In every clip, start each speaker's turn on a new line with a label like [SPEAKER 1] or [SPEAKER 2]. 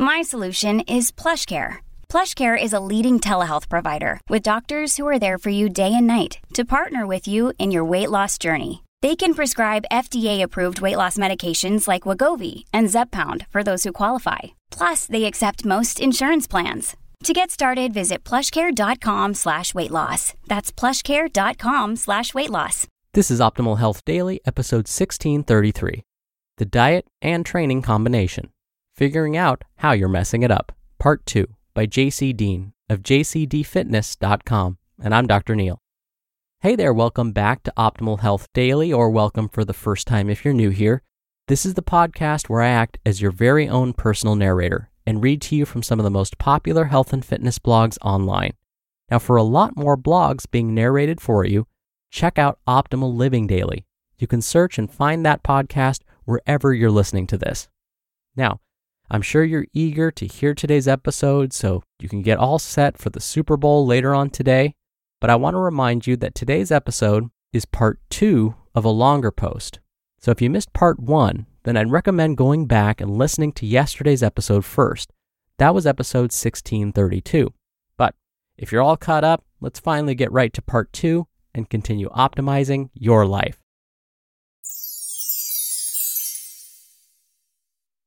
[SPEAKER 1] My solution is PlushCare. PlushCare is a leading telehealth provider with doctors who are there for you day and night to partner with you in your weight loss journey. They can prescribe FDA-approved weight loss medications like Wegovy and Zepbound for those who qualify. Plus, they accept most insurance plans. To get started, visit plushcare.com slash weight loss. That's plushcare.com slash weight loss.
[SPEAKER 2] This is Optimal Health Daily, episode 1633 The Diet and Training Combination Figuring Out How You're Messing It Up, Part 2 by JC Deen of jcdfitness.com. And I'm Dr. Neal. Hey there, welcome back to Optimal Health Daily, or welcome for the first time if you're new here. This is the podcast where I act as your very own personal narrator and read to you from some of the most popular health and fitness blogs online. Now, for a lot more blogs being narrated for you, check out Optimal Living Daily. You can search and find that podcast wherever you're listening to this. Now, I'm sure you're eager to hear today's episode so you can get all set for the Super Bowl later on today. But I want to remind you that today's episode is part two of a longer post. So if you missed part one, then I'd recommend going back and listening to yesterday's episode first. That was episode 1632. But if you're all caught up, let's finally get right to part two and continue optimizing your life.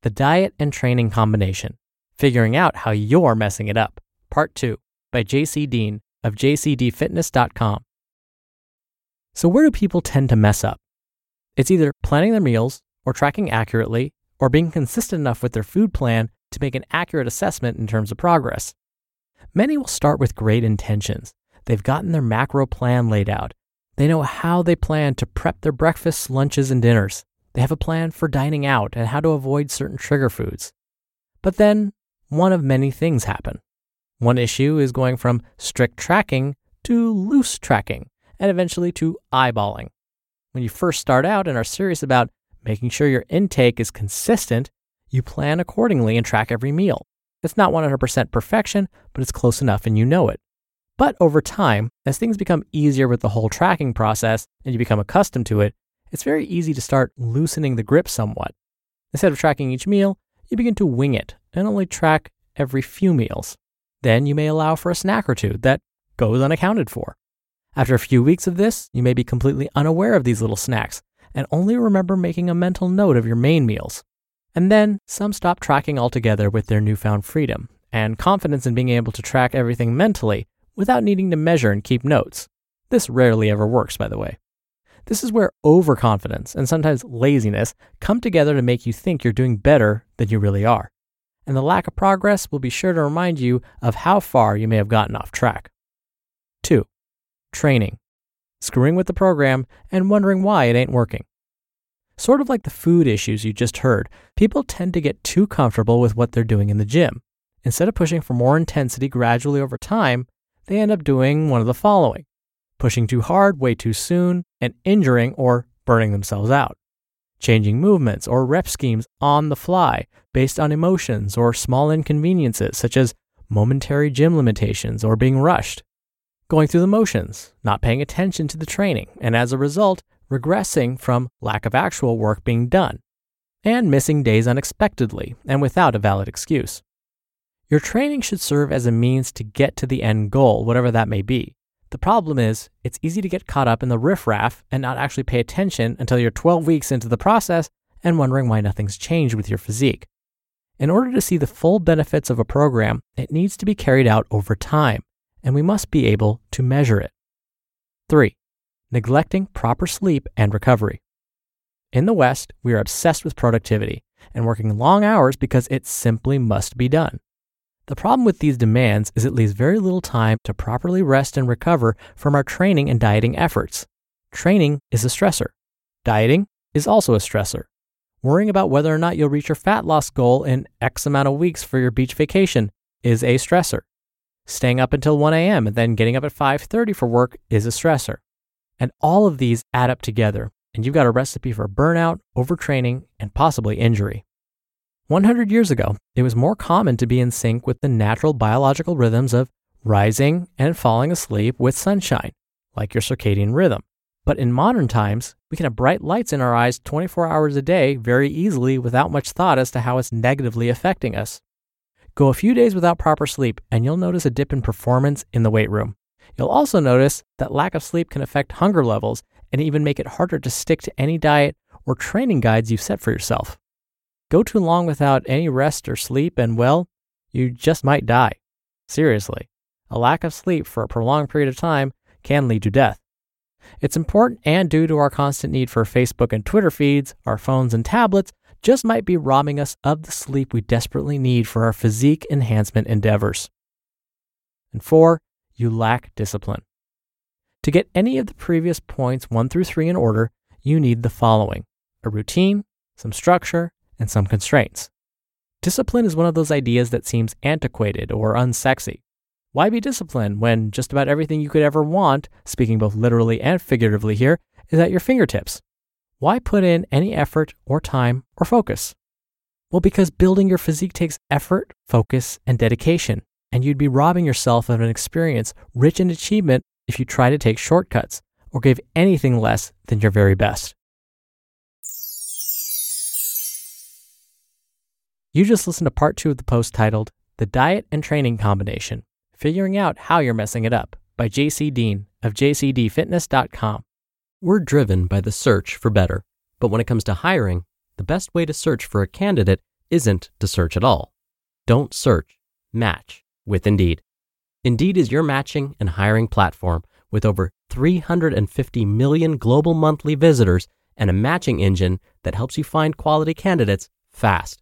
[SPEAKER 2] The Diet and Training Combination Figuring Out How You're Messing It Up, Part 2 by JC Deen of jcdfitness.com. So, where do people tend to mess up? It's either planning their meals, or tracking accurately, or being consistent enough with their food plan to make an accurate assessment in terms of progress. Many will start with great intentions. They've gotten their macro plan laid out. They know how they plan to prep their breakfasts, lunches, and dinners. They have a plan for dining out and how to avoid certain trigger foods. But then, one of many things happen. One issue is going from strict tracking to loose tracking, and eventually to eyeballing. When you first start out and are serious about making sure your intake is consistent, you plan accordingly and track every meal. It's not 100% perfection, but it's close enough and you know it. But over time, as things become easier with the whole tracking process and you become accustomed to it, it's very easy to start loosening the grip somewhat. Instead of tracking each meal, you begin to wing it and only track every few meals. Then you may allow for a snack or two that goes unaccounted for. After a few weeks of this, you may be completely unaware of these little snacks and only remember making a mental note of your main meals. And then some stop tracking altogether with their newfound freedom and confidence in being able to track everything mentally without needing to measure and keep notes. This rarely ever works, by the way. This is where overconfidence and sometimes laziness come together to make you think you're doing better than you really are. And the lack of progress will be sure to remind you of how far you may have gotten off track. 2. Training. Screwing with the program and wondering why it ain't working. Sort of like the food issues you just heard, people tend to get too comfortable with what they're doing in the gym. Instead of pushing for more intensity gradually over time, they end up doing one of the following pushing too hard way too soon, and injuring or burning themselves out. Changing movements or rep schemes on the fly based on emotions or small inconveniences such as momentary gym limitations or being rushed. Going through the motions, not paying attention to the training, and as a result, regressing from lack of actual work being done, and missing days unexpectedly and without a valid excuse. Your training should serve as a means to get to the end goal, whatever that may be. The problem is, it's easy to get caught up in the riffraff and not actually pay attention until you're 12 weeks into the process and wondering why nothing's changed with your physique. In order to see the full benefits of a program, it needs to be carried out over time, and we must be able to measure it. 3. Neglecting proper sleep and recovery. In the West, we are obsessed with productivity and working long hours because it simply must be done. The problem with these demands is it leaves very little time to properly rest and recover from our training and dieting efforts. Training is a stressor. Dieting is also a stressor. Worrying about whether or not you'll reach your fat loss goal in X amount of weeks for your beach vacation is a stressor. Staying up until 1 a.m. and then getting up at 5:30 for work is a stressor. And all of these add up together, and you've got a recipe for burnout, overtraining, and possibly injury. 100 years ago, it was more common to be in sync with the natural biological rhythms of rising and falling asleep with sunshine, like your circadian rhythm. But in modern times, we can have bright lights in our eyes 24 hours a day very easily without much thought as to how it's negatively affecting us. Go a few days without proper sleep, and you'll notice a dip in performance in the weight room. You'll also notice that lack of sleep can affect hunger levels and even make it harder to stick to any diet or training guides you've set for yourself. Go too long without any rest or sleep, and well, you just might die. Seriously, a lack of sleep for a prolonged period of time can lead to death. It's important and due to our constant need for Facebook and Twitter feeds, our phones and tablets just might be robbing us of the sleep we desperately need for our physique enhancement endeavors. And four, you lack discipline. To get any of the previous points one through three in order, you need the following a routine, some structure, and some constraints. Discipline is one of those ideas that seems antiquated or unsexy. Why be disciplined when just about everything you could ever want, speaking both literally and figuratively here, is at your fingertips? Why put in any effort or time or focus? Well, because building your physique takes effort, focus, and dedication, and you'd be robbing yourself of an experience rich in achievement if you try to take shortcuts or give anything less than your very best. You just listened to part two of the post titled The Diet and Training Combination Figuring Out How You're Messing It Up by JC Deen of jcdfitness.com. We're driven by the search for better, but when it comes to hiring, the best way to search for a candidate isn't to search at all. Don't search, match with Indeed. Indeed is your matching and hiring platform with over 350 million global monthly visitors and a matching engine that helps you find quality candidates fast.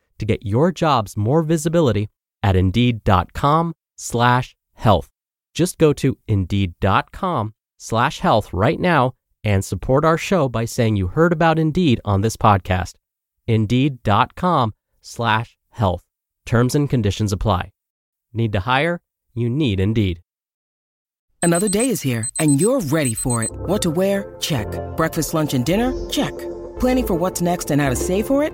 [SPEAKER 2] to get your jobs more visibility at indeed.com slash health. Just go to indeed.com slash health right now and support our show by saying you heard about Indeed on this podcast. Indeed.com slash health. Terms and conditions apply. Need to hire? You need Indeed.
[SPEAKER 3] Another day is here and you're ready for it. What to wear? Check. Breakfast, lunch, and dinner? Check. Planning for what's next and how to save for it?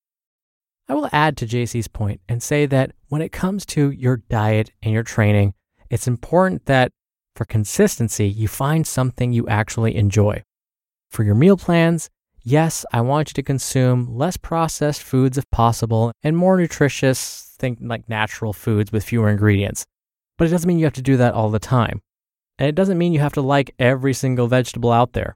[SPEAKER 2] I will add to JC's point and say that when it comes to your diet and your training, it's important that for consistency, you find something you actually enjoy. For your meal plans, yes, I want you to consume less processed foods if possible and more nutritious, think like natural foods with fewer ingredients. But it doesn't mean you have to do that all the time. And it doesn't mean you have to like every single vegetable out there.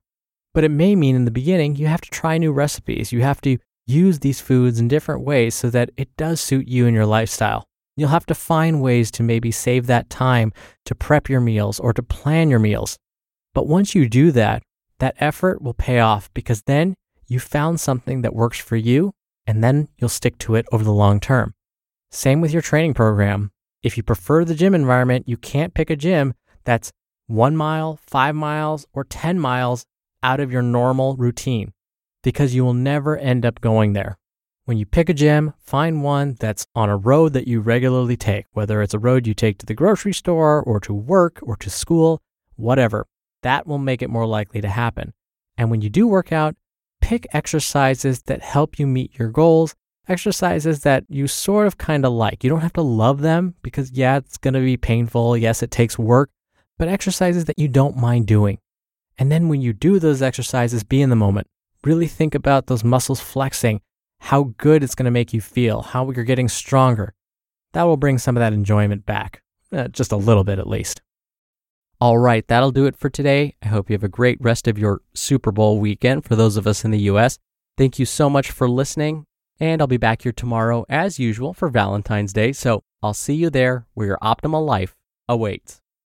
[SPEAKER 2] But it may mean in the beginning you have to try new recipes. You have to use these foods in different ways so that it does suit you and your lifestyle. You'll have to find ways to maybe save that time to prep your meals or to plan your meals. But once you do that, that effort will pay off because then you found something that works for you and then you'll stick to it over the long term. Same with your training program. If you prefer the gym environment, you can't pick a gym that's one mile, five miles, or 10 miles out of your normal routine because you will never end up going there. When you pick a gym, find one that's on a road that you regularly take, whether it's a road you take to the grocery store or to work or to school, whatever. That will make it more likely to happen. And when you do work out, pick exercises that help you meet your goals exercises that you sort of kind of like. You don't have to love them because, yeah, it's going to be painful. Yes, it takes work, but exercises that you don't mind doing. And then when you do those exercises, be in the moment. Really think about those muscles flexing, how good it's going to make you feel, how you're getting stronger. That will bring some of that enjoyment back, uh, just a little bit at least. All right, that'll do it for today. I hope you have a great rest of your Super Bowl weekend for those of us in the US. Thank you so much for listening, and I'll be back here tomorrow as usual for Valentine's Day. So I'll see you there where your optimal life awaits.